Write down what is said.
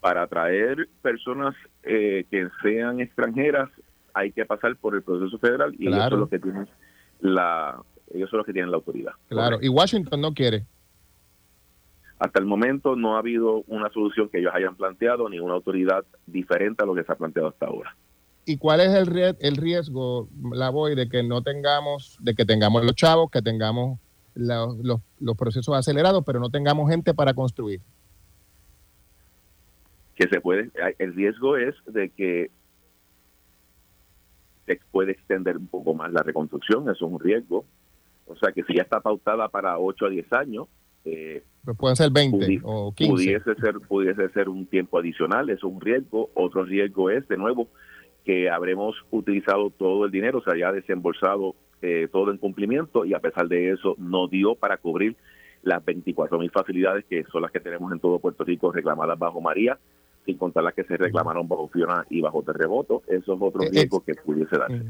para atraer personas eh, que sean extranjeras hay que pasar por el proceso federal y ellos son los que tienen la ellos son los que tienen la autoridad. Claro, y Washington no quiere. Hasta el momento no ha habido una solución que ellos hayan planteado ni una autoridad diferente a lo que se ha planteado hasta ahora. ¿Y cuál es el, el riesgo, la voy, de que no tengamos, de que tengamos los chavos, que tengamos los, los procesos acelerados, pero no tengamos gente para construir? Que se puede, el riesgo es de que se puede extender un poco más la reconstrucción, eso es un riesgo. O sea que si ya está pautada para 8 a 10 años, eh, pues pueden ser 20 o 15. Pudiese ser, pudiese ser un tiempo adicional, eso es un riesgo. Otro riesgo es, de nuevo, que habremos utilizado todo el dinero, o sea, ya desembolsado eh, todo en cumplimiento y a pesar de eso no dio para cubrir las 24 mil facilidades que son las que tenemos en todo Puerto Rico reclamadas bajo María, sin contar las que se reclamaron bajo Fiona y bajo terremoto. Eso es otro eh, riesgo que pudiese darse.